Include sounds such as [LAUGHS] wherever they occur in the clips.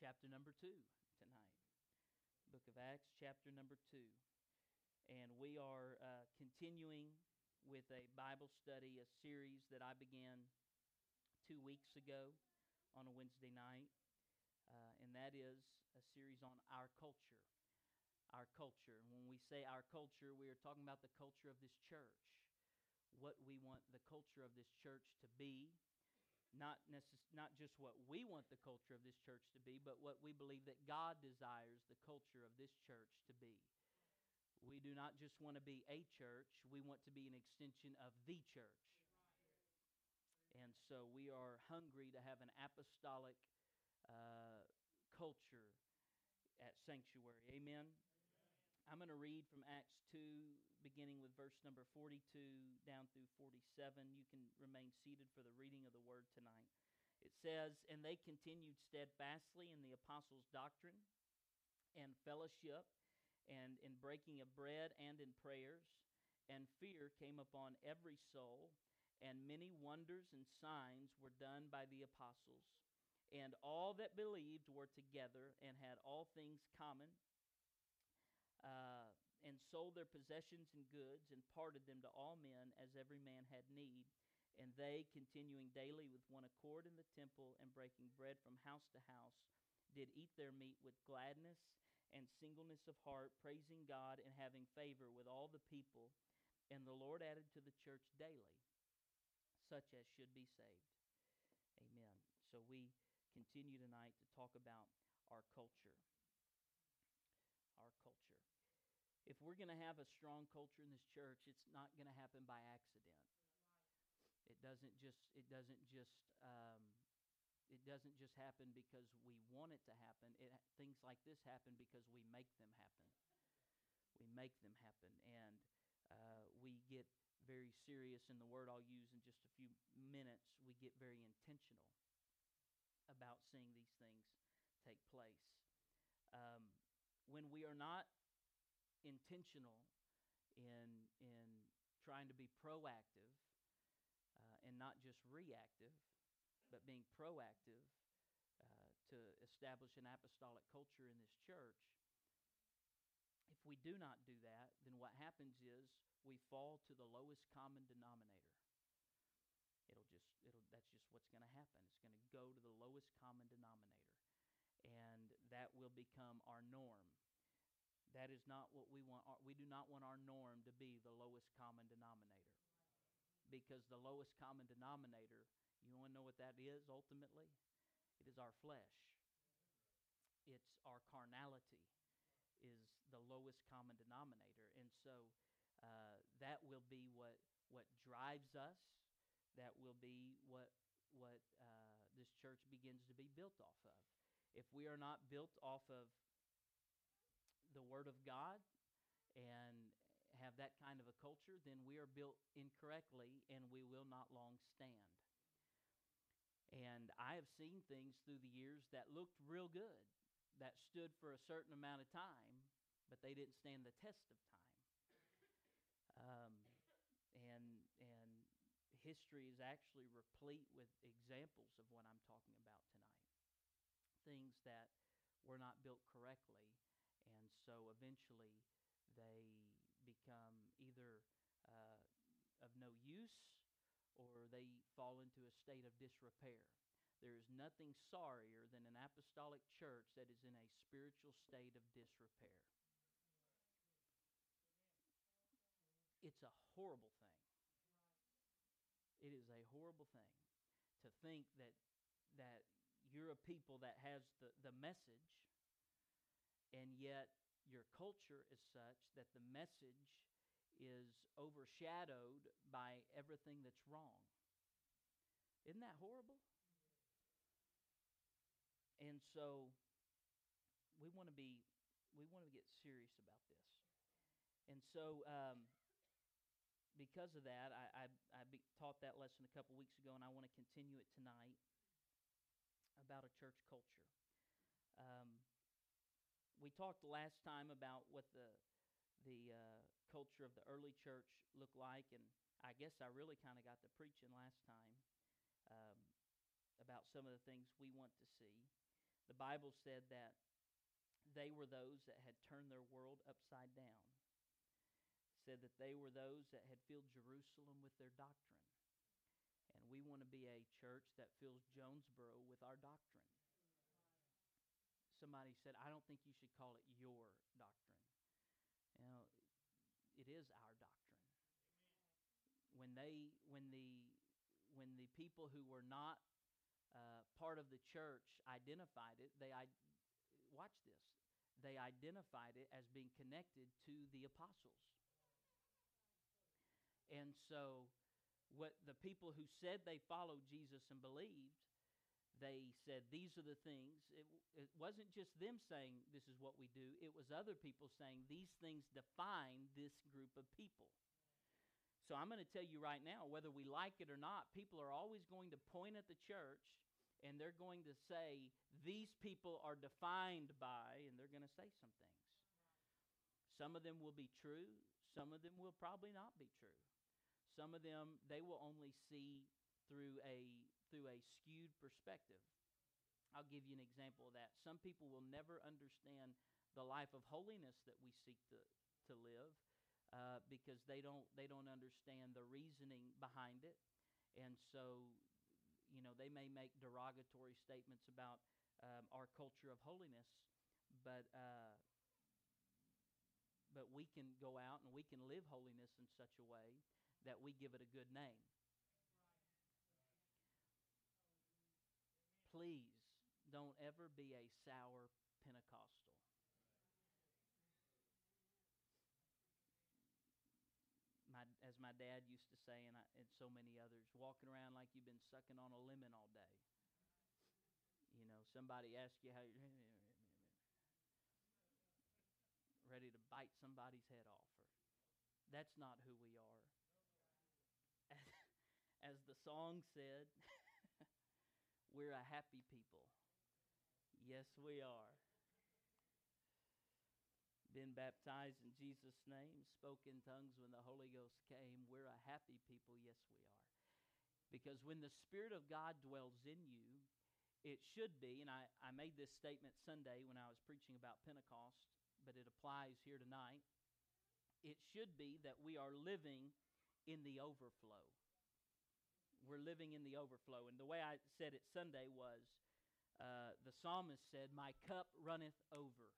chapter number 2 tonight. Book of Acts, chapter number 2. And we are uh, continuing with a Bible study, a series that I began two weeks ago on a Wednesday night. Uh, and that is a series on our culture. Our culture. And when we say our culture, we are talking about the culture of this church. What we want the culture of this church to be, not, necess- not just what we want the culture of this church to be, but what we believe that God desires the culture of this church to be. We do not just want to be a church, we want to be an extension of the church. And so we are hungry to have an apostolic uh, culture at Sanctuary. Amen. I'm going to read from Acts 2, beginning with verse number 42 down through 47. You can remain seated for the reading of the word tonight. It says, And they continued steadfastly in the apostles' doctrine and fellowship, and in breaking of bread and in prayers. And fear came upon every soul, and many wonders and signs were done by the apostles. And all that believed were together and had all things common uh, and sold their possessions and goods and parted them to all men as every man had need. And they, continuing daily with one accord in the temple and breaking bread from house to house, did eat their meat with gladness and singleness of heart, praising God and having favor with all the people. And the Lord added to the church daily such as should be saved. Amen. So we continue tonight to talk about our culture. Our culture if we're going to have a strong culture in this church, it's not going to happen by accident. It doesn't just. It doesn't just. Um, it doesn't just happen because we want it to happen. It, things like this happen because we make them happen. We make them happen, and uh, we get very serious. In the word I'll use in just a few minutes, we get very intentional about seeing these things take place. Um, when we are not intentional in in trying to be proactive uh, and not just reactive, but being proactive uh, to establish an apostolic culture in this church. If we do not do that, then what happens is we fall to the lowest common denominator. It'll just it'll that's just what's going to happen. It's going to go to the lowest common denominator. And that will become our norm. That is not what we want. We do not want our norm to be the lowest common denominator. Because the lowest common denominator, you want to know what that is ultimately? It is our flesh. It's our carnality is the lowest common denominator. And so uh, that will be what, what drives us. That will be what, what uh, this church begins to be built off of. If we are not built off of the Word of God and have that kind of a culture, then we are built incorrectly and we will not long stand. And I have seen things through the years that looked real good, that stood for a certain amount of time, but they didn't stand the test of time. Um, and and history is actually replete with examples of what I'm talking about tonight. Things that were not built correctly so eventually they become either uh, of no use or they fall into a state of disrepair. There is nothing sorrier than an apostolic church that is in a spiritual state of disrepair. It's a horrible thing. It is a horrible thing to think that that you're a people that has the, the message and yet your culture is such that the message is overshadowed by everything that's wrong. Isn't that horrible? And so we want to be we want to get serious about this. And so um, because of that, I, I, I be, taught that lesson a couple weeks ago, and I want to continue it tonight about a church culture. We talked last time about what the the uh, culture of the early church looked like, and I guess I really kind of got to preaching last time um, about some of the things we want to see. the Bible said that they were those that had turned their world upside down. Said that they were those that had filled Jerusalem with their doctrine. And we want to be a church that fills Jonesboro with our doctrine. Somebody said, I don't think you should call it your doctrine. You know, it is our doctrine. When they, when the, when the people who were not uh, part of the church identified it, they, I, watch this, they identified it as being connected to the apostles. And so, what the people who said they followed Jesus and believed, they said, These are the things. It, it wasn't just them saying, This is what we do, it was other people saying, These things define this group of people. So I'm going to tell you right now, whether we like it or not, people are always going to point at the church and they're going to say, These people are defined by, and they're going to say some things. Some of them will be true, some of them will probably not be true. Some of them they will only see through a through a skewed perspective. I'll give you an example of that. Some people will never understand the life of holiness that we seek to, to live uh, because they don't they don't understand the reasoning behind it, and so you know they may make derogatory statements about um, our culture of holiness, but uh, but we can go out and we can live holiness in such a way that we give it a good name. Please don't ever be a sour Pentecostal. My, as my dad used to say, and, I, and so many others, walking around like you've been sucking on a lemon all day. You know, somebody asks you how you're [LAUGHS] ready to bite somebody's head off. Or, that's not who we are. As, [LAUGHS] as the song said, we're a happy people. Yes, we are. Been baptized in Jesus' name, spoke in tongues when the Holy Ghost came. We're a happy people. Yes, we are. Because when the Spirit of God dwells in you, it should be, and I, I made this statement Sunday when I was preaching about Pentecost, but it applies here tonight. It should be that we are living in the overflow. We're living in the overflow. And the way I said it Sunday was uh, the psalmist said, My cup runneth over.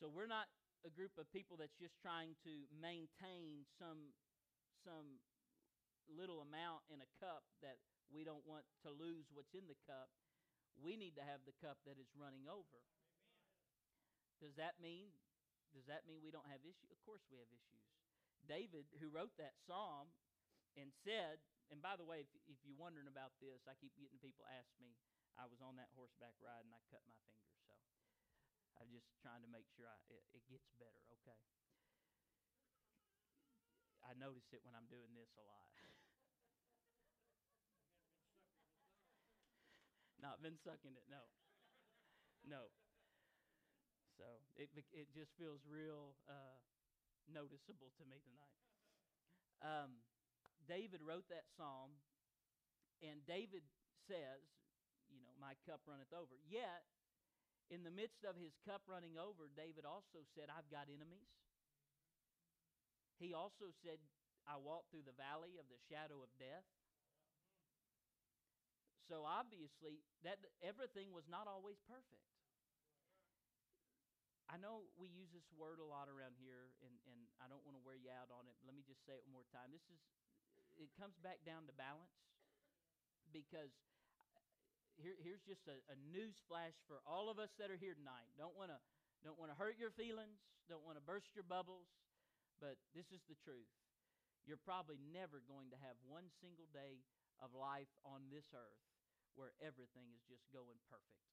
So we're not a group of people that's just trying to maintain some, some little amount in a cup that we don't want to lose what's in the cup. We need to have the cup that is running over. Does that mean does that mean we don't have issues? Of course we have issues. David, who wrote that psalm and said, and by the way, if, if you're wondering about this, I keep getting people ask me. I was on that horseback ride and I cut my finger, so I'm just trying to make sure I, it, it gets better. Okay. I notice it when I'm doing this a lot. [LAUGHS] Not been sucking it, no. No. So it, it just feels real uh, noticeable to me tonight. Um, David wrote that psalm, and David says, you know, my cup runneth over. Yet, in the midst of his cup running over, David also said, I've got enemies. He also said, I walk through the valley of the shadow of death. So obviously, that everything was not always perfect. I know we use this word a lot around here, and, and I don't want to wear you out on it. Let me just say it one more time. This is, it comes back down to balance, because uh, here, here's just a, a news flash for all of us that are here tonight. Don't want to, don't want to hurt your feelings. Don't want to burst your bubbles, but this is the truth. You're probably never going to have one single day of life on this earth where everything is just going perfect.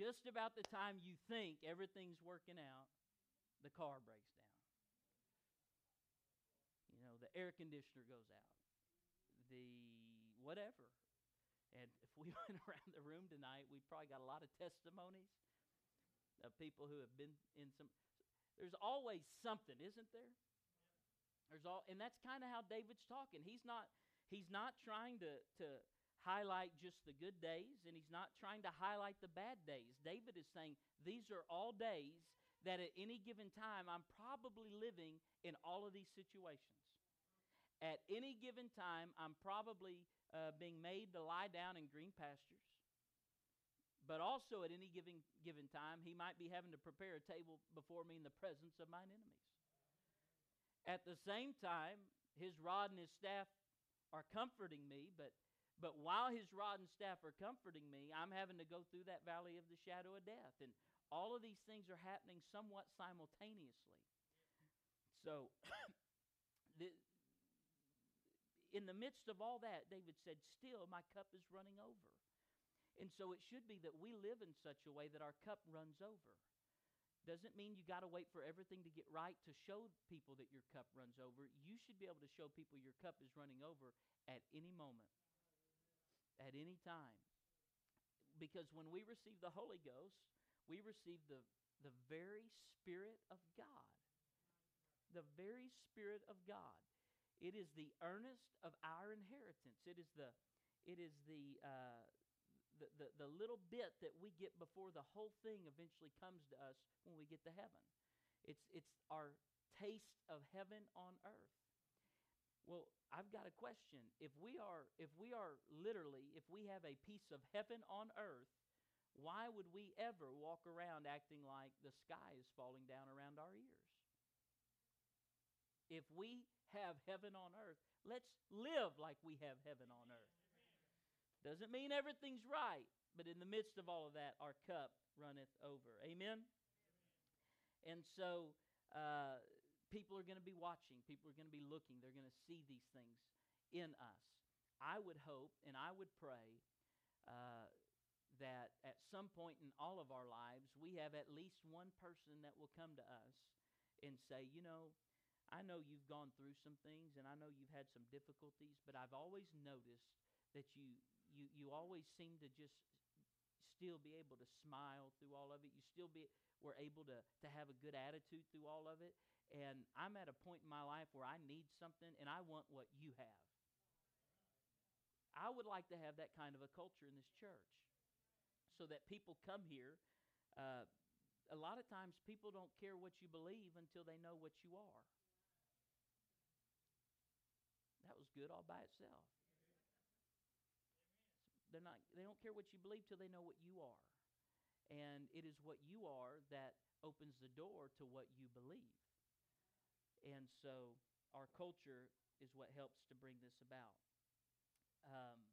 just about the time you think everything's working out, the car breaks down. Air conditioner goes out. The whatever. And if we [LAUGHS] went around the room tonight, we probably got a lot of testimonies of people who have been in some. There's always something, isn't there? There's all, and that's kind of how David's talking. He's not, he's not trying to to highlight just the good days and he's not trying to highlight the bad days. David is saying these are all days that at any given time I'm probably living in all of these situations. At any given time, I'm probably uh, being made to lie down in green pastures. But also at any given, given time, he might be having to prepare a table before me in the presence of mine enemies. At the same time, his rod and his staff are comforting me, but, but while his rod and staff are comforting me, I'm having to go through that valley of the shadow of death. And all of these things are happening somewhat simultaneously. So, [COUGHS] the, in the midst of all that, David said, Still, my cup is running over. And so it should be that we live in such a way that our cup runs over. Doesn't mean you got to wait for everything to get right to show people that your cup runs over. You should be able to show people your cup is running over at any moment, at any time. Because when we receive the Holy Ghost, we receive the, the very Spirit of God. The very Spirit of God. It is the earnest of our inheritance. It is the, it is the, uh, the, the, the little bit that we get before the whole thing eventually comes to us when we get to heaven. It's, it's our taste of heaven on earth. Well, I've got a question. If we are, if we are literally, if we have a piece of heaven on earth, why would we ever walk around acting like the sky is falling down around our ears? If we have heaven on earth. Let's live like we have heaven on earth. Doesn't mean everything's right, but in the midst of all of that, our cup runneth over. Amen? And so uh, people are going to be watching, people are going to be looking, they're going to see these things in us. I would hope and I would pray uh, that at some point in all of our lives, we have at least one person that will come to us and say, you know, I know you've gone through some things and I know you've had some difficulties, but I've always noticed that you, you, you always seem to just still be able to smile through all of it. You still be, were able to, to have a good attitude through all of it. And I'm at a point in my life where I need something and I want what you have. I would like to have that kind of a culture in this church so that people come here. Uh, a lot of times people don't care what you believe until they know what you are. That was good all by itself. They're not, they don't care what you believe till they know what you are. And it is what you are that opens the door to what you believe. And so our culture is what helps to bring this about. Um,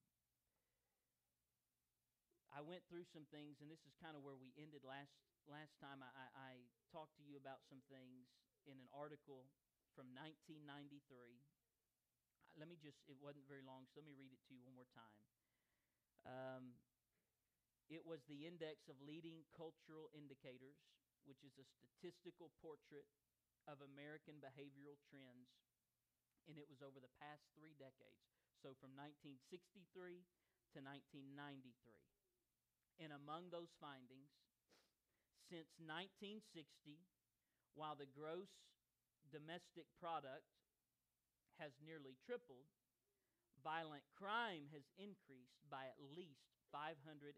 I went through some things, and this is kind of where we ended last last time. I, I, I talked to you about some things in an article from 1993 let me just, it wasn't very long, so let me read it to you one more time. Um, it was the Index of Leading Cultural Indicators, which is a statistical portrait of American behavioral trends, and it was over the past three decades. So from 1963 to 1993. And among those findings, since 1960, while the gross domestic product has nearly tripled, violent crime has increased by at least 560%.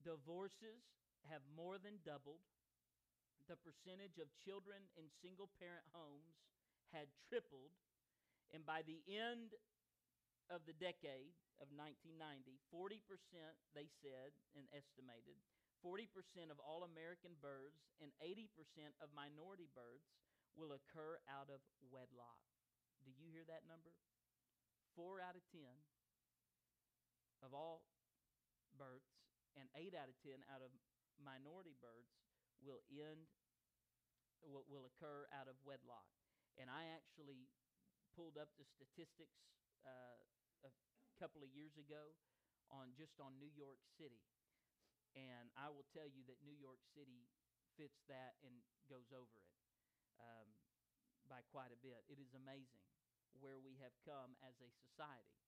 Divorces have more than doubled. The percentage of children in single parent homes had tripled. And by the end of the decade of 1990, 40%, they said and estimated, 40% of all American birds and 80% of minority births will occur out of wedlock. Do you hear that number? Four out of ten of all births and eight out of ten out of minority births will end will, will occur out of wedlock. And I actually pulled up the statistics uh, a couple of years ago on just on New York City. And I will tell you that New York City fits that and goes over it um, by quite a bit. It is amazing where we have come as a society.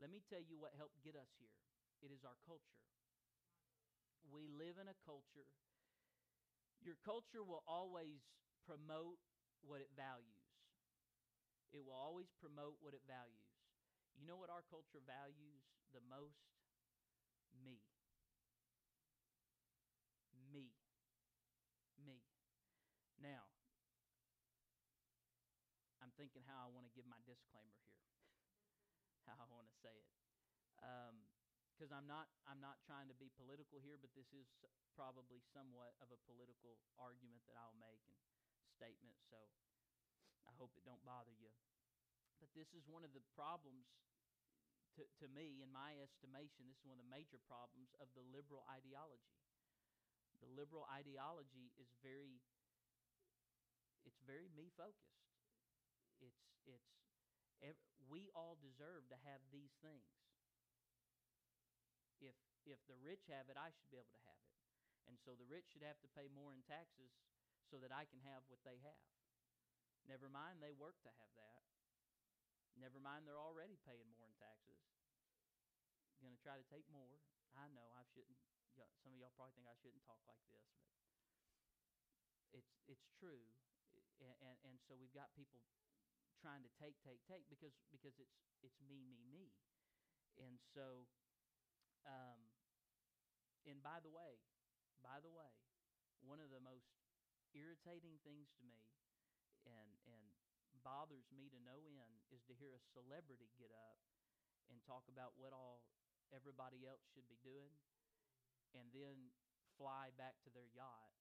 Let me tell you what helped get us here it is our culture. We live in a culture. Your culture will always promote what it values. It will always promote what it values. You know what our culture values the most? Me. Me. Me. Now, thinking how I want to give my disclaimer here, [LAUGHS] how I want to say it, because um, I'm not I'm not trying to be political here, but this is probably somewhat of a political argument that I'll make and statement. So I hope it don't bother you. But this is one of the problems to, to me, in my estimation, this is one of the major problems of the liberal ideology. The liberal ideology is very it's very me focused. It's it's we all deserve to have these things. If if the rich have it, I should be able to have it. And so the rich should have to pay more in taxes so that I can have what they have. Never mind they work to have that. Never mind they're already paying more in taxes. Going to try to take more. I know I shouldn't. Some of y'all probably think I shouldn't talk like this, but it's it's true, and, and and so we've got people trying to take take take because because it's it's me me me, and so, um, and by the way, by the way, one of the most irritating things to me, and and bothers me to no end, is to hear a celebrity get up and talk about what all everybody else should be doing, and then fly back to their yacht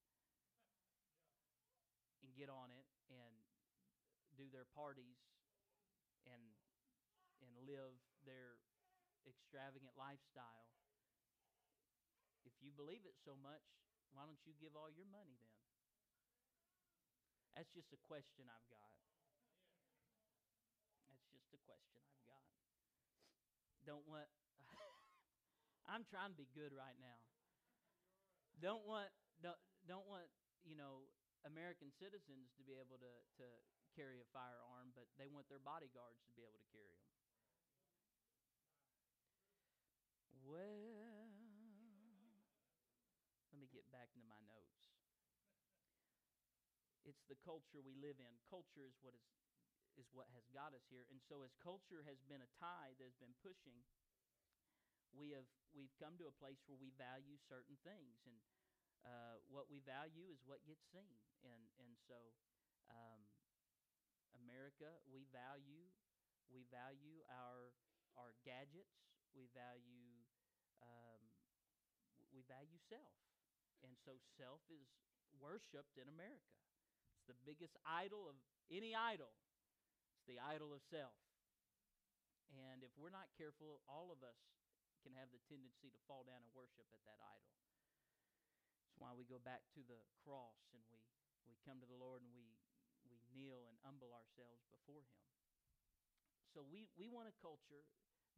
and get on it do their parties and and live their extravagant lifestyle. If you believe it so much, why don't you give all your money then? That's just a question I've got. That's just a question I've got. Don't want [LAUGHS] I'm trying to be good right now. Don't want don't, don't want, you know, American citizens to be able to, to carry a firearm, but they want their bodyguards to be able to carry them. Well, let me get back into my notes. It's the culture we live in. Culture is what is is what has got us here. And so as culture has been a tide that has been pushing, we have we've come to a place where we value certain things and uh, what we value is what gets seen. And and so um, America, we value we value our our gadgets. We value um, we value self, and so self is worshipped in America. It's the biggest idol of any idol. It's the idol of self. And if we're not careful, all of us can have the tendency to fall down and worship at that idol. That's why we go back to the cross and we, we come to the Lord and we, we kneel and humble ourselves before Him. So we, we want a culture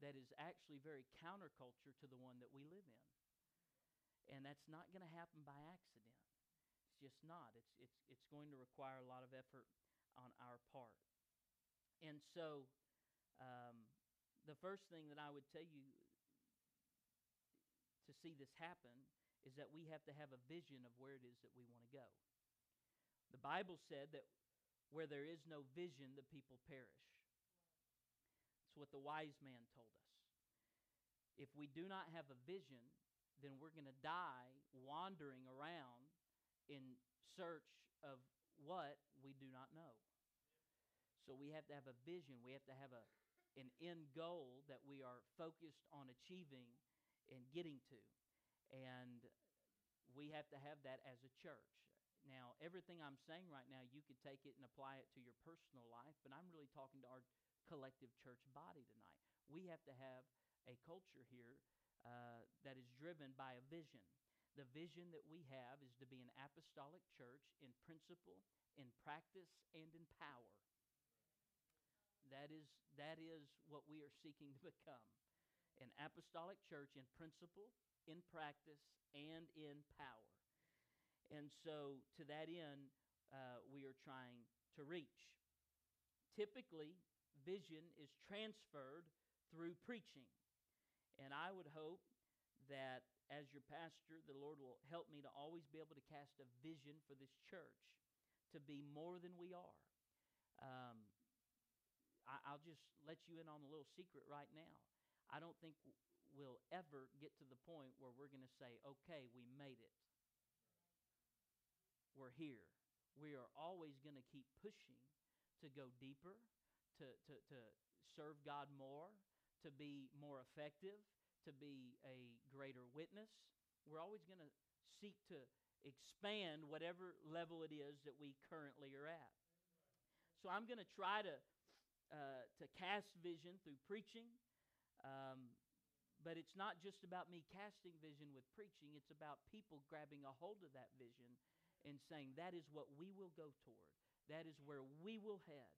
that is actually very counterculture to the one that we live in. And that's not going to happen by accident. It's just not. It's, it's, it's going to require a lot of effort on our part. And so, um, the first thing that I would tell you to see this happen is that we have to have a vision of where it is that we want to go. The Bible said that where there is no vision, the people perish. That's what the wise man told us. If we do not have a vision, then we're going to die wandering around in search of what we do not know. So we have to have a vision. We have to have a, an end goal that we are focused on achieving and getting to. And we have to have that as a church. Now, everything I'm saying right now, you could take it and apply it to your personal life, but I'm really talking to our collective church body tonight. We have to have a culture here uh, that is driven by a vision. The vision that we have is to be an apostolic church in principle, in practice, and in power. That is, that is what we are seeking to become an apostolic church in principle, in practice, and in power. And so, to that end, uh, we are trying to reach. Typically, vision is transferred through preaching. And I would hope that as your pastor, the Lord will help me to always be able to cast a vision for this church to be more than we are. Um, I, will just let you in on a little secret right now. I don't think we'll ever get to the point where we're going to say, okay, we made it. We're here. We are always going to keep pushing to go deeper, to, to, to serve God more, to be more effective, to be a greater witness. We're always going to seek to expand whatever level it is that we currently are at. So I'm going to try to uh, to cast vision through preaching, um, but it's not just about me casting vision with preaching. It's about people grabbing a hold of that vision and saying that is what we will go toward. That is where we will head.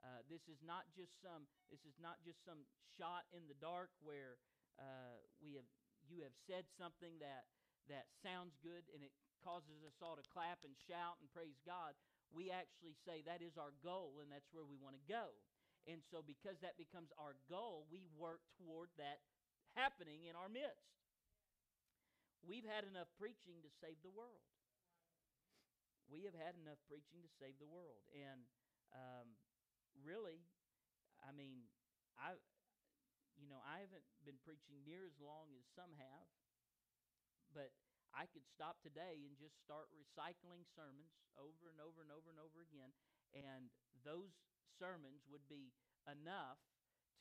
Uh, this is not just some. This is not just some shot in the dark where uh, we have you have said something that that sounds good and it causes us all to clap and shout and praise God. We actually say that is our goal and that's where we want to go. And so, because that becomes our goal, we work toward that happening in our midst. We've had enough preaching to save the world. We have had enough preaching to save the world. And um, really, I mean, I, you know, I haven't been preaching near as long as some have, but I could stop today and just start recycling sermons over and over and over and over again, and those sermons would be enough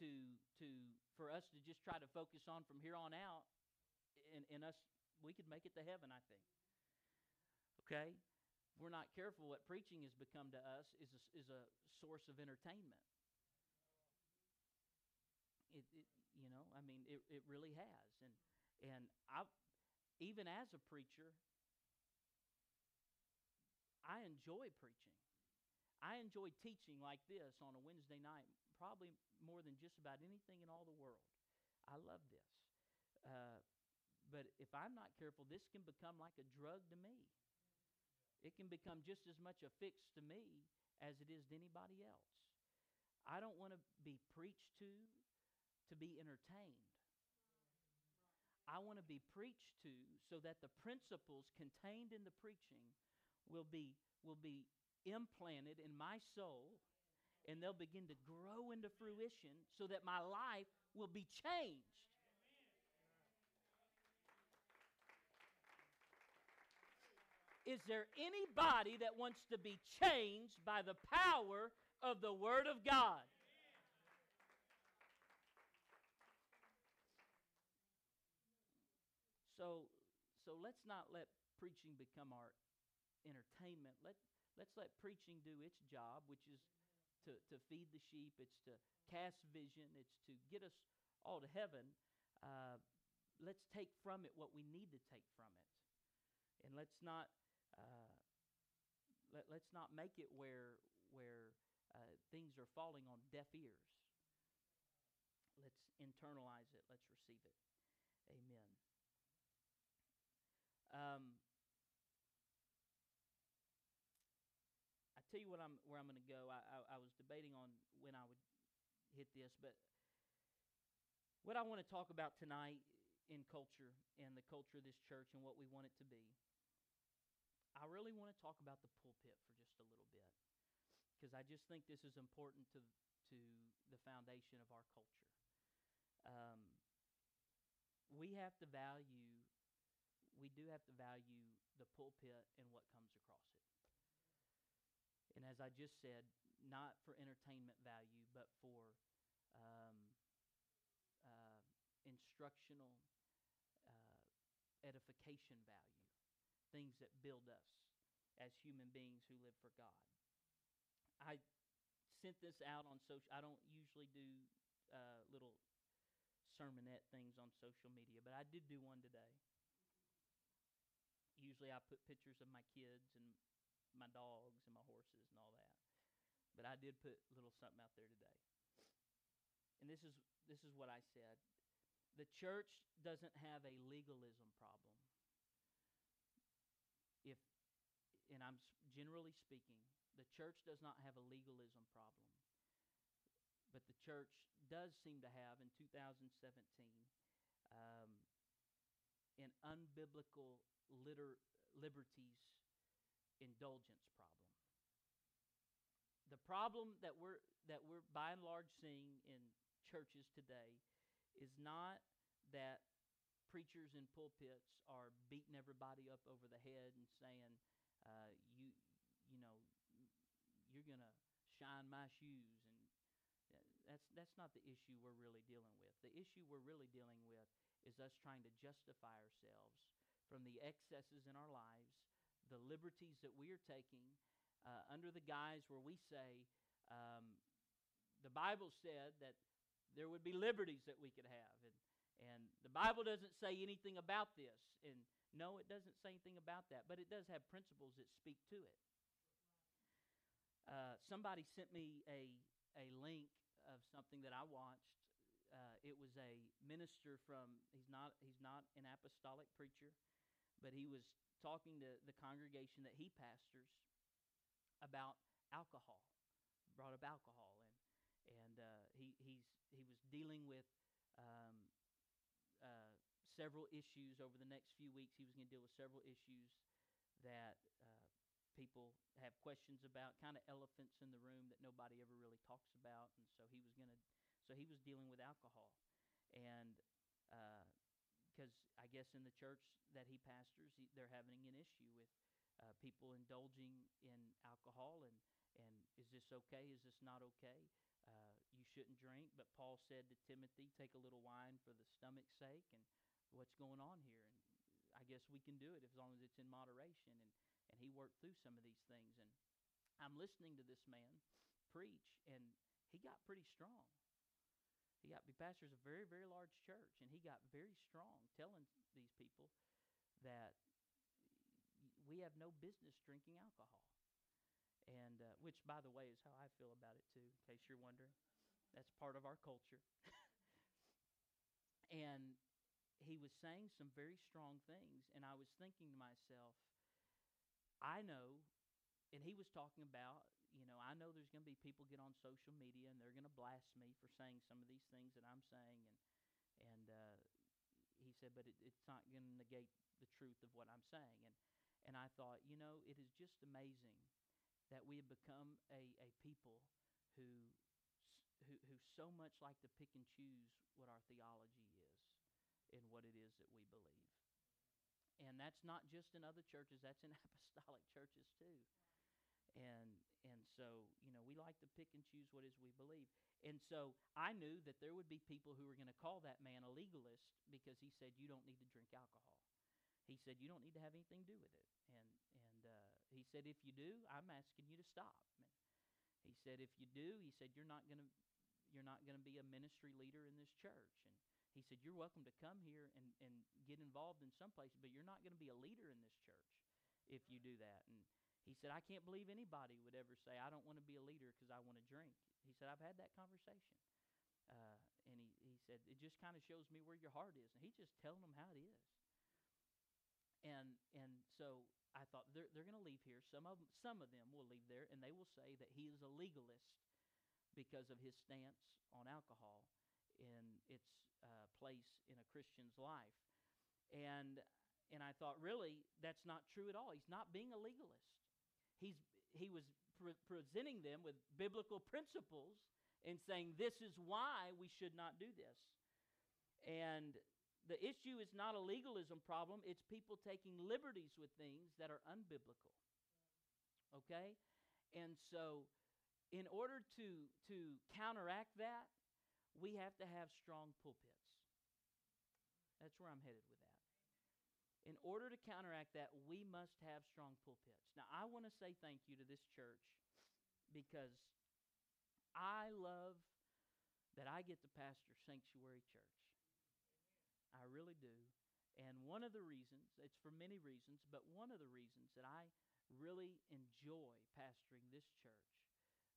to to for us to just try to focus on from here on out, and, and us we could make it to heaven. I think. Okay, we're not careful. What preaching has become to us is a, is a source of entertainment. It, it, you know, I mean, it, it really has, and and I, even as a preacher, I enjoy preaching. I enjoy teaching like this on a Wednesday night, probably more than just about anything in all the world. I love this. Uh, but if I'm not careful, this can become like a drug to me. It can become just as much a fix to me as it is to anybody else. I don't want to be preached to to be entertained. I want to be preached to so that the principles contained in the preaching will be will be implanted in my soul and they'll begin to grow into fruition so that my life will be changed. Is there anybody that wants to be changed by the power of the Word of God? So, so let's not let preaching become our entertainment. Let, let's let preaching do its job, which is to, to feed the sheep, it's to cast vision, it's to get us all to heaven. Uh, let's take from it what we need to take from it. And let's not, uh, let, let's not make it where, where uh, things are falling on deaf ears. Let's internalize it, let's receive it. Amen. Um, I tell you what I'm where I'm going to go. I, I, I was debating on when I would hit this, but what I want to talk about tonight in culture and the culture of this church and what we want it to be. I really want to talk about the pulpit for just a little bit because I just think this is important to to the foundation of our culture. Um, we have to value, we do have to value the pulpit and what comes across it. And as I just said, not for entertainment value, but for um, uh, instructional uh, edification value, things that build us as human beings who live for God. I sent this out on social. I don't usually do uh, little sermonette things on social media, but I did do one today. Usually, I put pictures of my kids and my dogs and my horses and all that. But I did put a little something out there today. And this is this is what I said. The church doesn't have a legalism problem. If and I'm generally speaking, the church does not have a legalism problem. But the church does seem to have in 2017 um, an unbiblical liter- liberties indulgence problem. the problem that we're that we're by and large seeing in churches today is not that preachers in pulpits are beating everybody up over the head and saying, uh, "You, you know, you're gonna shine my shoes," and that's that's not the issue we're really dealing with. The issue we're really dealing with is us trying to justify ourselves from the excesses in our lives, the liberties that we are taking, uh, under the guise where we say, um, the Bible said that there would be liberties that we could have, and and the Bible doesn't say anything about this. And no, it doesn't say anything about that, but it does have principles that speak to it. Uh, somebody sent me a a link of something that I watched. Uh, it was a minister from he's not he's not an apostolic preacher, but he was talking to the congregation that he pastors about alcohol, brought up alcohol, and and uh, he he's he was dealing with um, several issues over the next few weeks. He was going to deal with several issues that uh, people have questions about, kind of elephants in the room that nobody ever really talks about. And so he was going to, so he was dealing with alcohol, and because uh, I guess in the church that he pastors, he, they're having an issue with uh, people indulging in alcohol, and and is this okay? Is this not okay? Uh, you shouldn't drink, but Paul said to Timothy, take a little wine for the stomach's sake. And what's going on here? And I guess we can do it as long as it's in moderation. And, and he worked through some of these things. And I'm listening to this man preach, and he got pretty strong. He got he pastors a very very large church, and he got very strong, telling these people that we have no business drinking alcohol and uh, which, by the way, is how I feel about it too. In case you're wondering, that's part of our culture. [LAUGHS] and he was saying some very strong things, and I was thinking to myself, I know, and he was talking about, you know, I know there's going to be people get on social media and they're going to blast me for saying some of these things that I'm saying, and and uh, he said, but it, it's not going to negate the truth of what I'm saying, and and I thought, you know, it is just amazing that we have become a, a people who, who, who so much like to pick and choose what our theology and what it is that we believe. And that's not just in other churches, that's in [LAUGHS] apostolic churches too. And and so, you know, we like to pick and choose what is we believe. And so I knew that there would be people who were going to call that man a legalist because he said you don't need to drink alcohol he said you don't need to have anything to do with it and and uh, he said if you do i'm asking you to stop and he said if you do he said you're not going to you're not going to be a ministry leader in this church and he said you're welcome to come here and, and get involved in some places but you're not going to be a leader in this church if you do that. And he said i can't believe anybody would ever say i don't want to be a leader because i want to drink he said i've had that conversation. Uh, and he, he said it just kind of shows me where your heart is. And he's just telling them how it is. And and so I thought they're they're going to leave here. Some of them, some of them will leave there, and they will say that he is a legalist because of his stance on alcohol. In its uh, place in a Christian's life. And and I thought, really, that's not true at all. He's not being a legalist. He's he was pre- presenting them with biblical principles and saying this is why we should not do this. And the issue is not a legalism problem, it's people taking liberties with things that are unbiblical. Okay? And so, in order to, to counteract that, we have to have strong pulpits. That's where I'm headed with that. In order to counteract that, we must have strong pulpits. Now, I want to say thank you to this church because I love that I get to pastor Sanctuary Church. I really do. And one of the reasons, it's for many reasons, but one of the reasons that I really enjoy pastoring this church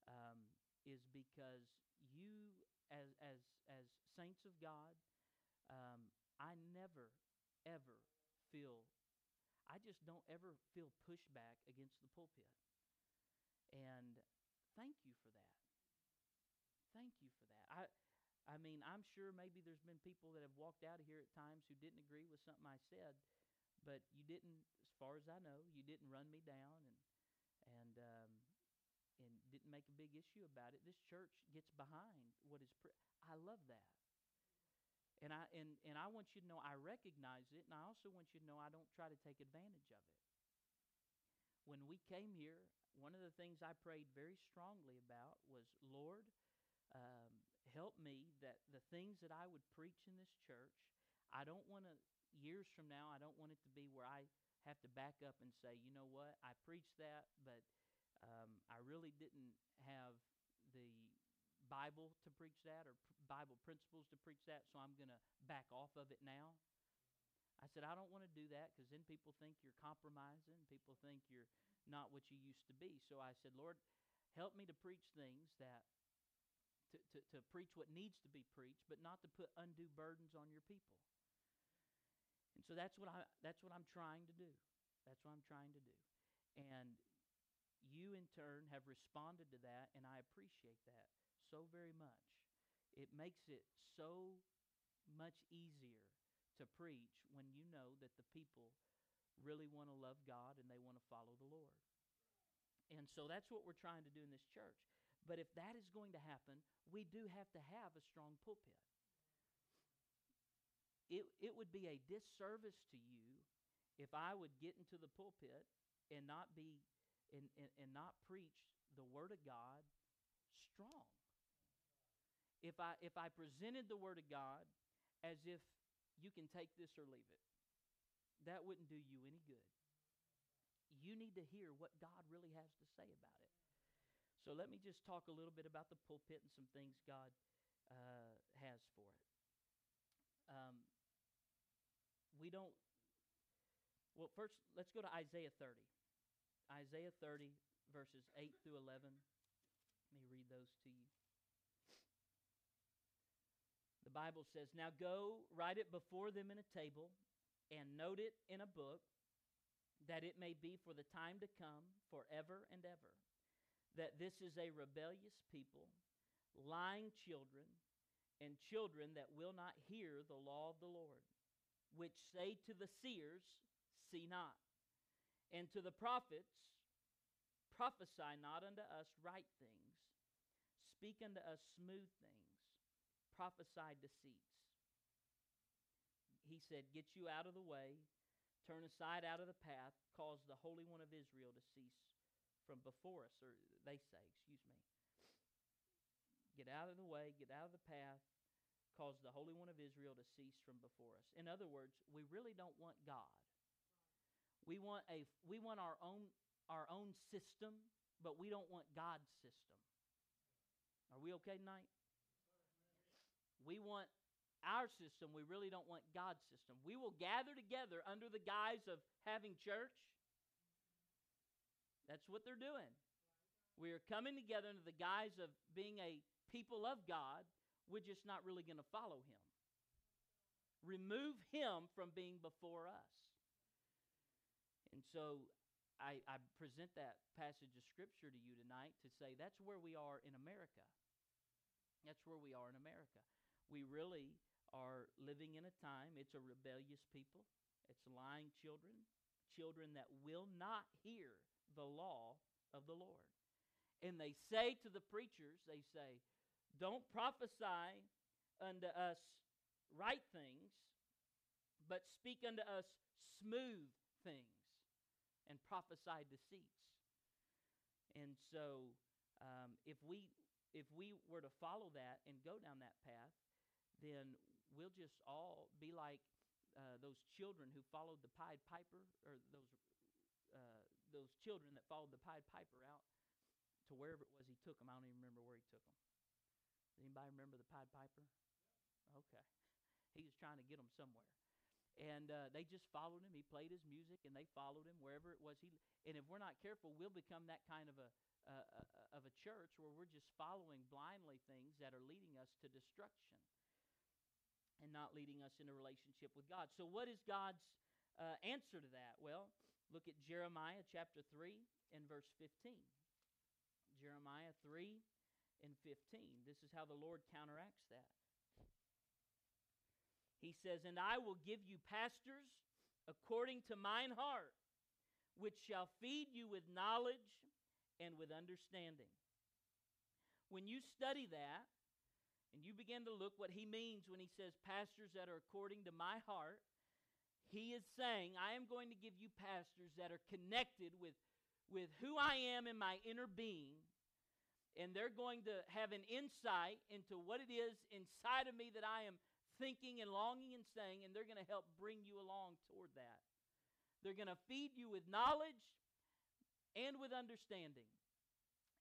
um, is because you, as, as, as saints of God, um, I never, ever feel, I just don't ever feel pushback against the pulpit. And thank you for that. Thank you for that. I, I mean, I'm sure maybe there's been people that have walked out of here at times who didn't agree with something I said, but you didn't, as far as I know, you didn't run me down and and um, make a big issue about it. This church gets behind what is. Pre- I love that. And I and, and I want you to know I recognize it, and I also want you to know I don't try to take advantage of it. When we came here, one of the things I prayed very strongly about was, Lord, um, help me that the things that I would preach in this church, I don't want to, years from now, I don't want it to be where I have to back up and say, you know what, I preached that, but um, I really didn't have the Bible to preach that or pr- Bible principles to preach that, so I'm going to back off of it now. I said, I don't want to do that because then people think you're compromising. People think you're not what you used to be. So I said, Lord, help me to preach things that, to, to, to preach what needs to be preached, but not to put undue burdens on your people. And so that's what I that's what I'm trying to do. That's what I'm trying to do. And you in turn have responded to that and I appreciate that so very much. It makes it so much easier to preach when you know that the people really want to love God and they want to follow the Lord. And so that's what we're trying to do in this church. But if that is going to happen, we do have to have a strong pulpit. It, it would be a disservice to you if I would get into the pulpit and not be and, and, and not preach the Word of God strong. If I if I presented the Word of God as if you can take this or leave it, that wouldn't do you any good. You need to hear what God really has to say about it. So let me just talk a little bit about the pulpit and some things God uh, has for it. Um, we don't. Well, first, let's go to Isaiah 30. Isaiah 30, verses 8 through 11. Let me read those to you. The Bible says, Now go, write it before them in a table, and note it in a book, that it may be for the time to come, forever and ever, that this is a rebellious people, lying children, and children that will not hear the law of the Lord, which say to the seers, See not, and to the prophets, Prophesy not unto us right things, speak unto us smooth things, prophesy deceits. He said, Get you out of the way, turn aside out of the path, cause the Holy One of Israel to cease from before us, or they say, excuse me. Get out of the way, get out of the path, cause the Holy One of Israel to cease from before us. In other words, we really don't want God. We want a we want our own our own system, but we don't want God's system. Are we okay tonight? We want our system. We really don't want God's system. We will gather together under the guise of having church. That's what they're doing. We are coming together under the guise of being a people of God. We're just not really going to follow Him. Remove Him from being before us. And so I, I, present that passage of Scripture to you tonight to say that's where we are in America. That's where we are in America. We really are living in a time, it's a rebellious people, it's lying children, children that will not hear the law of the Lord. And they say to the preachers, they say, Don't prophesy unto us right things, but speak unto us smooth things and prophesy deceits. And so, um, if we if we were to follow that and go down that path, then we'll just all be like uh, those children who followed the Pied Piper, or those uh, those children that followed the Pied Piper out to wherever it was he took them. I don't even remember where he took them. Does anybody remember the Pied Piper? Okay, he was trying to get them somewhere and uh, they just followed him. He played his music, and they followed him wherever it was. He and if we're not careful, we'll become that kind of a of a church where we're just following blindly things that are leading us to destruction and not leading us in a relationship with God. So, what is God's uh, answer to that? Well, look at Jeremiah chapter three and verse fifteen. Jeremiah three and fifteen. This is how the Lord counteracts that. He says, And I will give you pastors according to mine heart, which shall feed you with knowledge and with understanding. when you study that and you begin to look what he means when he says pastors that are according to my heart, he is saying, I am going to give you pastors that are connected with, with who I am in my inner being, and they're going to have an insight into what it is inside of me that I am thinking and longing and saying, and they're going to help bring you along toward that. They're going to feed you with knowledge and with understanding.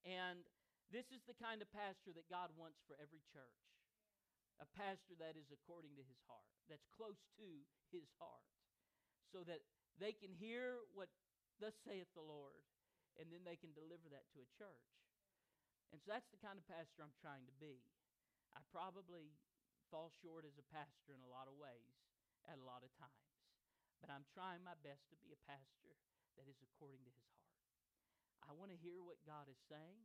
And this is the kind of pastor that God wants for every church. A pastor that is according to his heart, that's close to his heart, so that they can hear what thus saith the Lord, and then they can deliver that to a church. And so that's the kind of pastor I'm trying to be. I probably fall short as a pastor in a lot of ways at a lot of times. But I'm trying my best to be a pastor that is according to his heart. I want to hear what God is saying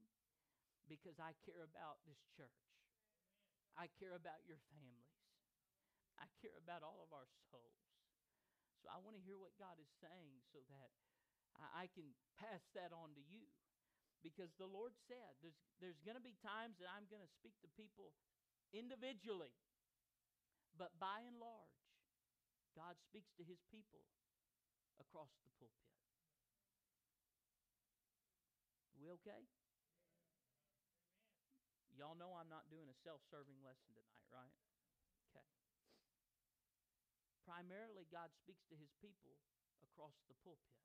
because I care about this church. I care about your families. I care about all of our souls. So I want to hear what God is saying so that I, can pass that on to you. Because the Lord said there's, there's going to be times that I'm going to speak to people individually. But by and large, God speaks to his people across the pulpit. We okay? Y'all know I'm not doing a self serving lesson tonight, right? Okay. Primarily, God speaks to his people across the pulpit.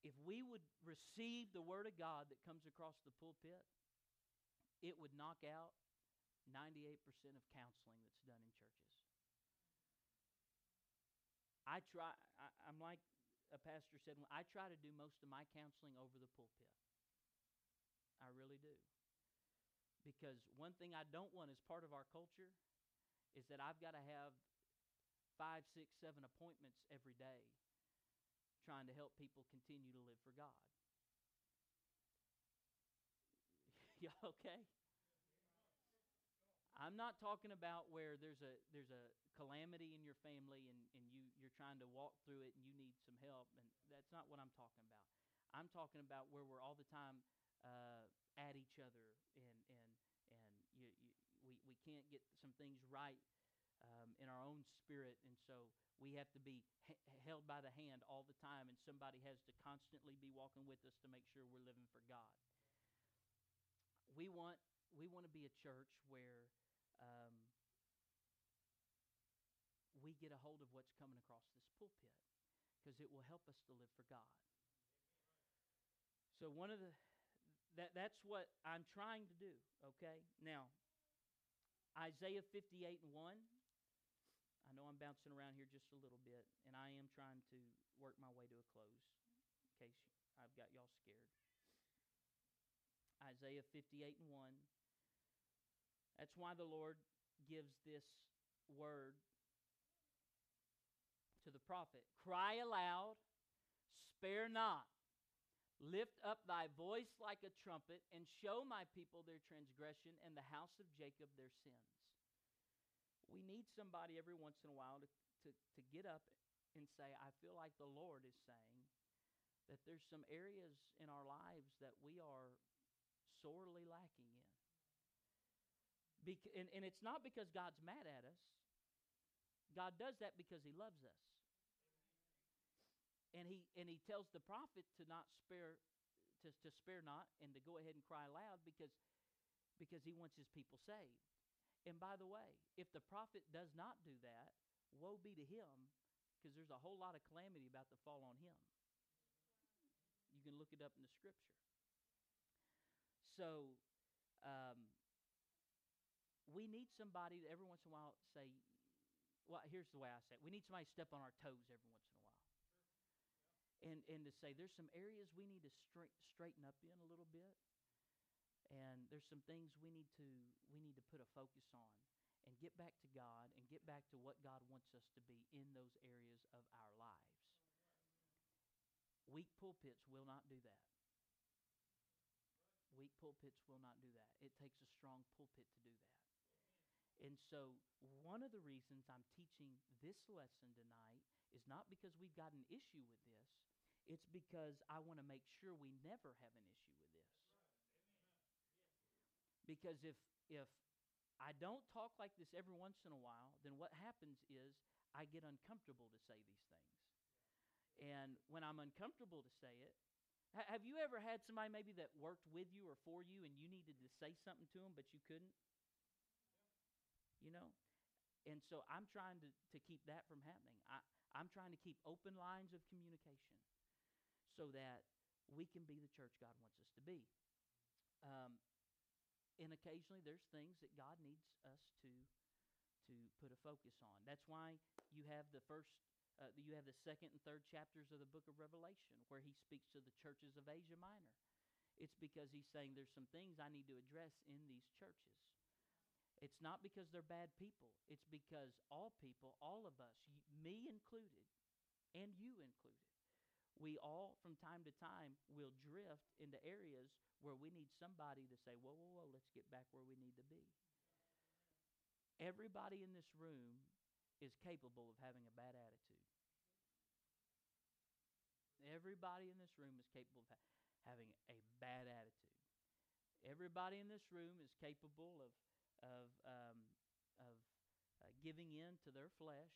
If we would receive the Word of God that comes across the pulpit, it would knock out 98% of counseling that's done in churches. I try, I, am like a pastor said, I try to do most of my counseling over the pulpit. I really do. Because one thing I don't want as part of our culture is that I've got to have five, six, seven appointments every day trying to help people continue to live for God. [LAUGHS] Y'all okay? I'm not talking about where there's a there's a calamity in your family and, and you, you're trying to walk through it and you need some help and that's not what I'm talking about. I'm talking about where we're all the time uh, at each other and and and you, you, we, we can't get some things right um, in our own spirit and so we have to be h- held by the hand all the time and somebody has to constantly be walking with us to make sure we're living for God. We want we want to be a church where um, we get a hold of what's coming across this pulpit because it will help us to live for God. So one of the that that's what I'm trying to do, okay? Now, Isaiah 58 and 1. I know I'm bouncing around here just a little bit, and I am trying to work my way to a close in case I've got y'all scared. Isaiah 58 and 1. That's why the Lord gives this word to the prophet Cry aloud, spare not. Lift up thy voice like a trumpet, and show my people their transgression and the house of Jacob their sins. We need somebody every once in a while to, to, to get up and say, I feel like the Lord is saying that there's some areas in our lives that we are sorely lacking and, and it's not because God's mad at us. God does that because he loves us. And he and he tells the prophet to not spare to, to spare not and to go ahead and cry loud because because he wants his people saved. And by the way, if the prophet does not do that, woe be to him because there's a whole lot of calamity about to fall on him. You can look it up in the scripture. So, um, we need somebody to every once in a while say, well, here's the way I say it. We need somebody to step on our toes every once in a while. And, and to say there's some areas we need to straight, straighten up in a little bit. And there's some things we need to we need to put a focus on and get back to God and get back to what God wants us to be in those areas of our lives. Weak pulpits will not do that. Weak pulpits will not do that. It takes a strong pulpit to do that. And so, one of the reasons I'm teaching this lesson tonight is not because we've got an issue with this, it's because I want to make sure we never have an issue with this. Because if if I don't talk like this every once in a while, then what happens is I get uncomfortable to say these things. And when I'm uncomfortable to say it, ha- have you ever had somebody maybe that worked with you or for you and you needed to say something to them but you couldn't? You know? And so I'm trying to, to keep that from happening. I, I'm trying to keep open lines of communication so that we can be the church God wants us to be. Um, and occasionally there's things that God needs us to to put a focus on. That's why you have the first uh, you have the second and third chapters of the book of Revelation where he speaks to the churches of Asia Minor. It's because he's saying there's some things I need to address in these churches. It's not because they're bad people. It's because all people, all of us, me included, and you included, we all from time to time will drift into areas where we need somebody to say, whoa, whoa, whoa, let's get back where we need to be. Everybody in this room is capable of having a bad attitude. Everybody in this room is capable of ha- having a bad attitude. Everybody in this room is capable of of um, of uh, giving in to their flesh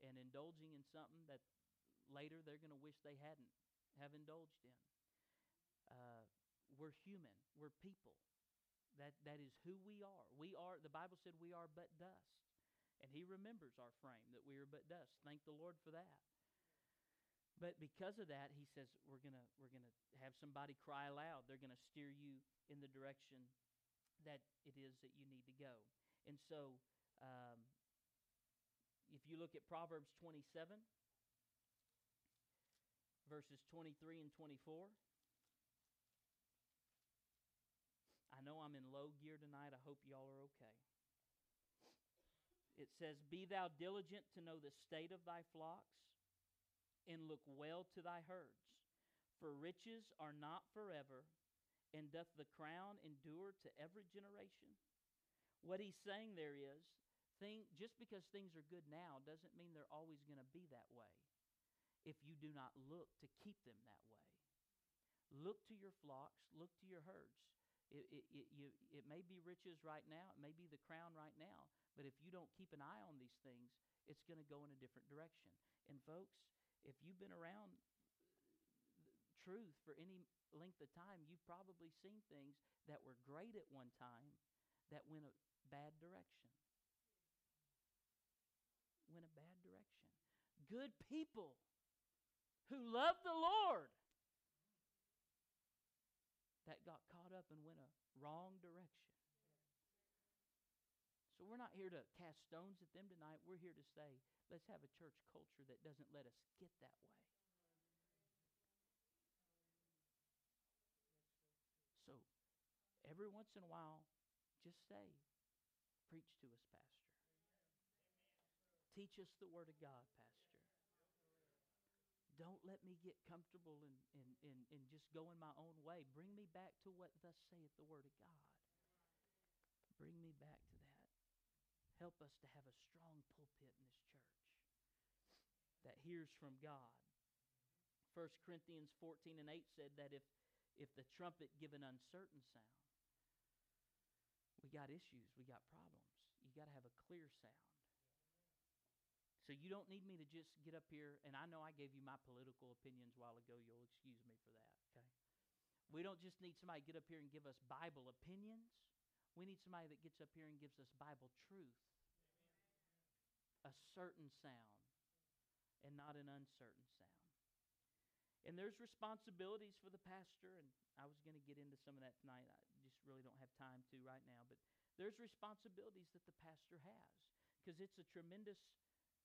and indulging in something that later they're going to wish they hadn't have indulged in. Uh, we're human. We're people. That that is who we are. We are. The Bible said we are but dust, and He remembers our frame that we are but dust. Thank the Lord for that. But because of that, He says we're gonna we're gonna have somebody cry aloud. They're gonna steer you in the direction that it is that you need to go. And so, um, if you look at Proverbs 27, verses 23 and 24. I know I'm in low gear tonight. I hope y'all are okay. It says, Be thou diligent to know the state of thy flocks, and look well to thy herds. For riches are not forever, and doth the crown endure to every generation? What he's saying there is, thing, just because things are good now doesn't mean they're always going to be that way if you do not look to keep them that way. Look to your flocks, look to your herds. It, it, it, you, it may be riches right now, it may be the crown right now, but if you don't keep an eye on these things, it's going to go in a different direction. And, folks, if you've been around truth for any length of time, you've probably seen things that were great at one time that went a bad direction. Went a bad direction. Good people who love the Lord that got caught up and went a wrong direction. So we're not here to cast stones at them tonight. We're here to say, let's have a church culture that doesn't let us get that way. So every once in a while, just say, preach to us, Pastor. Teach us the Word of God, Pastor. Don't let me get comfortable and, and, and, and just go in my own way. Bring me back to what thus saith the Word of God. Bring me back to that. Help us to have a strong pulpit in this church that hears from God. 1 Corinthians 14 and 8 said that if, if the trumpet give an uncertain sound, we got issues, we got problems. You got to have a clear sound. So you don't need me to just get up here, and I know I gave you my political opinions a while ago. You'll excuse me for that, okay? We don't just need somebody to get up here and give us Bible opinions. We need somebody that gets up here and gives us Bible truth. A certain sound, and not an uncertain sound. And there's responsibilities for the pastor, and I was going to get into some of that tonight. I really don't have time to right now, but there's responsibilities that the pastor has because it's a tremendous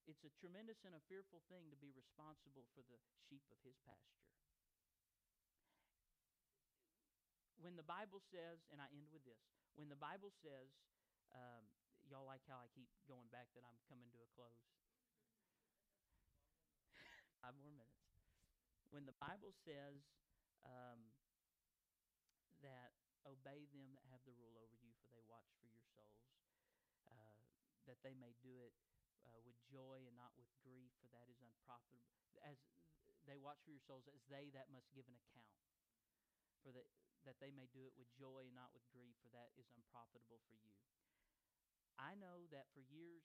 it's a tremendous and a fearful thing to be responsible for the sheep of his pasture. When the Bible says, and I end with this, when the Bible says, um, y'all like how I keep going back that I'm coming to a close? [LAUGHS] Five more minutes. When the Bible says um, that obey them that have the rule over you, for they watch for your souls, uh, that they may do it uh, with joy and not with grief, for that is unprofitable. As they watch for your souls, as they that must give an account. for the, that they may do it with joy and not with grief, for that is unprofitable for you. I know that for years,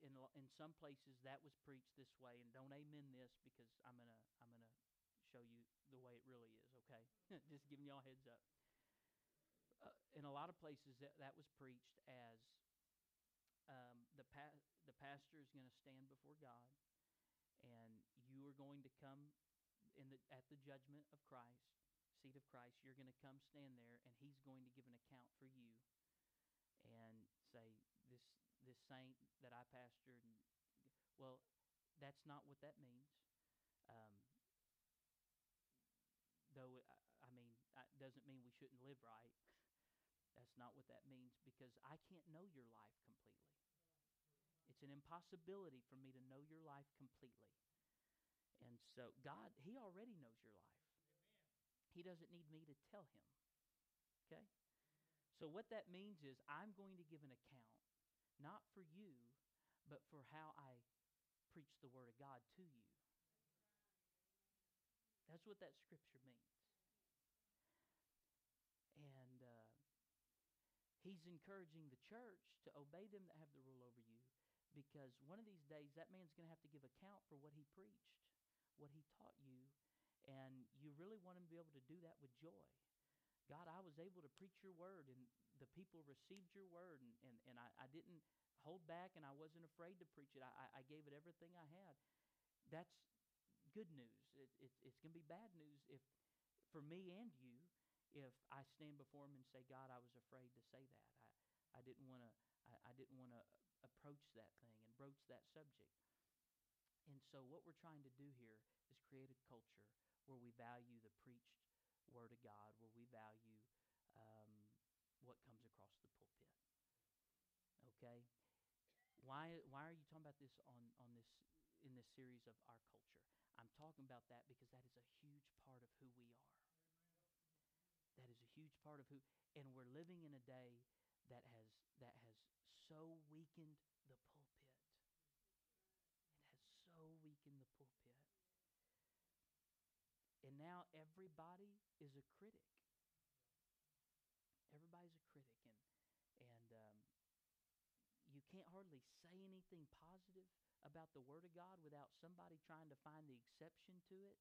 in in some places, that was preached this way, and don't amen this because I'm gonna I'm gonna show you the way it really is. Okay, [LAUGHS] just giving y'all heads up. Uh, in a lot of places, that, that was preached as um, the pa- the pastor is going to stand before God, and you are going to come in the at the judgment of Christ, seat of Christ. You're going to come stand there, and He's going to give an account for you, and say this this saint that I pastored. Well, that's not what that means. Um, though it- I, I mean, that doesn't mean we shouldn't live right. Not what that means because I can't know your life completely. It's an impossibility for me to know your life completely. And so, God, He already knows your life. He doesn't need me to tell Him. Okay? So, what that means is I'm going to give an account, not for you, but for how I preach the Word of God to you. That's what that scripture means. And uh, he's encouraging the church to obey them that have the rule over you because one of these days that man's going to have to give account for what he preached, what he taught you, and you really want him to be able to do that with joy. God, I was able to preach your word, and the people received your word, and, and, and I, I didn't hold back, and I wasn't afraid to preach it. I, I gave it everything I had. That's good news. It, it, it's going to be bad news if, for me and you, if I stand before him and say, God, I was afraid to say that. I, I didn't want to. I, I didn't want to approach that thing and broach that subject. And so, what we're trying to do here is create a culture where we value the preached word of God, where we value um, what comes across the pulpit. Okay, why why are you talking about this on on this in this series of our culture? I'm talking about that because that is a huge part of who we are. Huge part of who, and we're living in a day that has that has so weakened the pulpit. It has so weakened the pulpit. And now everybody is a critic. Everybody's a critic, and and um, you can't hardly say anything positive about the Word of God without somebody trying to find the exception to it.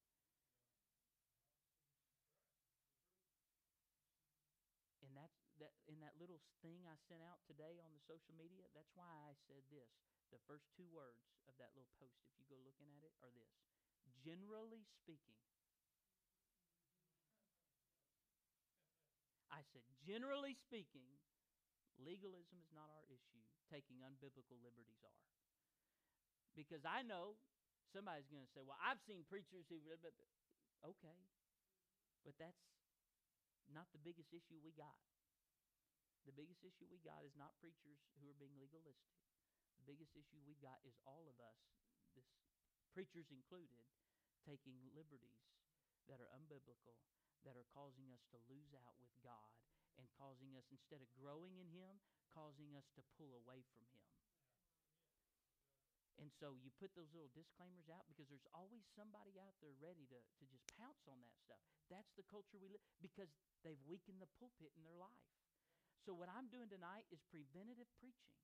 And that's that in that little thing I sent out today on the social media. That's why I said this. The first two words of that little post, if you go looking at it, are this: generally speaking. I said, generally speaking, legalism is not our issue. Taking unbiblical liberties are. Because I know somebody's going to say, well, I've seen preachers who. Okay. But that's not the biggest issue we got. The biggest issue we got is not preachers who are being legalistic. The biggest issue we got is all of us, this preachers included, taking liberties that are unbiblical, that are causing us to lose out with God and causing us, instead of growing in Him, causing us to pull away from Him. And so you put those little disclaimers out because there's always somebody out there ready to, to just pounce on that stuff. That's the culture we live because they've weakened the pulpit in their life. So what I'm doing tonight is preventative preaching.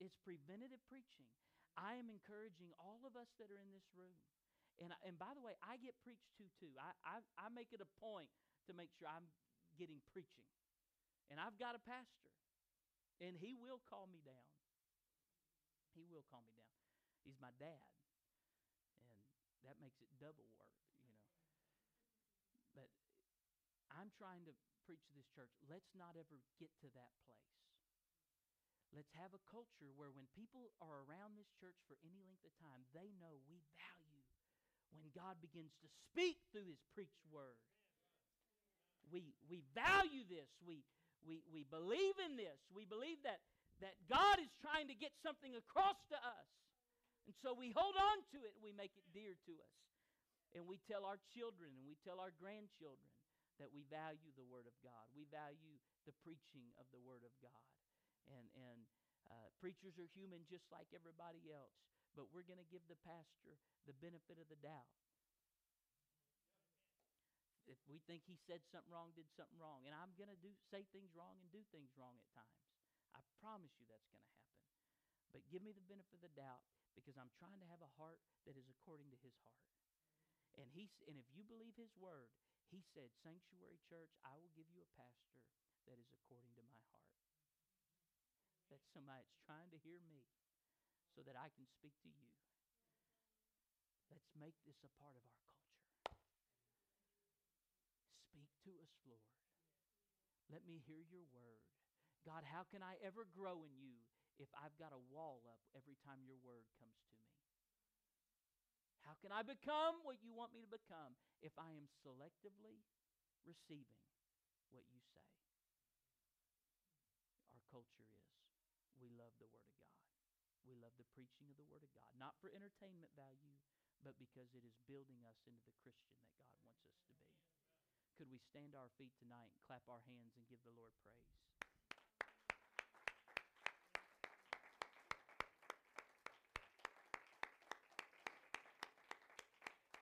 It's preventative preaching. I am encouraging all of us that are in this room. And, and by the way, I get preached to too. I, I, I make it a point to make sure I'm getting preaching. And I've got a pastor, and he will call me down. He will call me down. He's my dad. And that makes it double work, you know. But I'm trying to preach to this church. Let's not ever get to that place. Let's have a culture where when people are around this church for any length of time, they know we value when God begins to speak through his preached word. We, we value this. We, we, we believe in this. We believe that that God is trying to get something across to us. And so we hold on to it, we make it dear to us. And we tell our children and we tell our grandchildren that we value the Word of God. We value the preaching of the Word of God. And, and uh, preachers are human just like everybody else, but we're going to give the pastor the benefit of the doubt. if we think he said something wrong, did something wrong, and I'm going to do say things wrong and do things wrong at times. I promise you that's going to happen. But give me the benefit of the doubt because I'm trying to have a heart that is according to his heart. And he and if you believe his word, he said, "Sanctuary Church, I will give you a pastor that is according to my heart." That's somebody that's trying to hear me so that I can speak to you. Let's make this a part of our culture. Speak to us, Lord. Let me hear your word. God, how can I ever grow in you if I've got a wall up every time your word comes to me? How can I become what you want me to become if I am selectively receiving what you say? Our culture is we love the Word of God. We love the preaching of the Word of God, not for entertainment value, but because it is building us into the Christian that God wants us to be. Could we stand our feet tonight and clap our hands and give the Lord praise?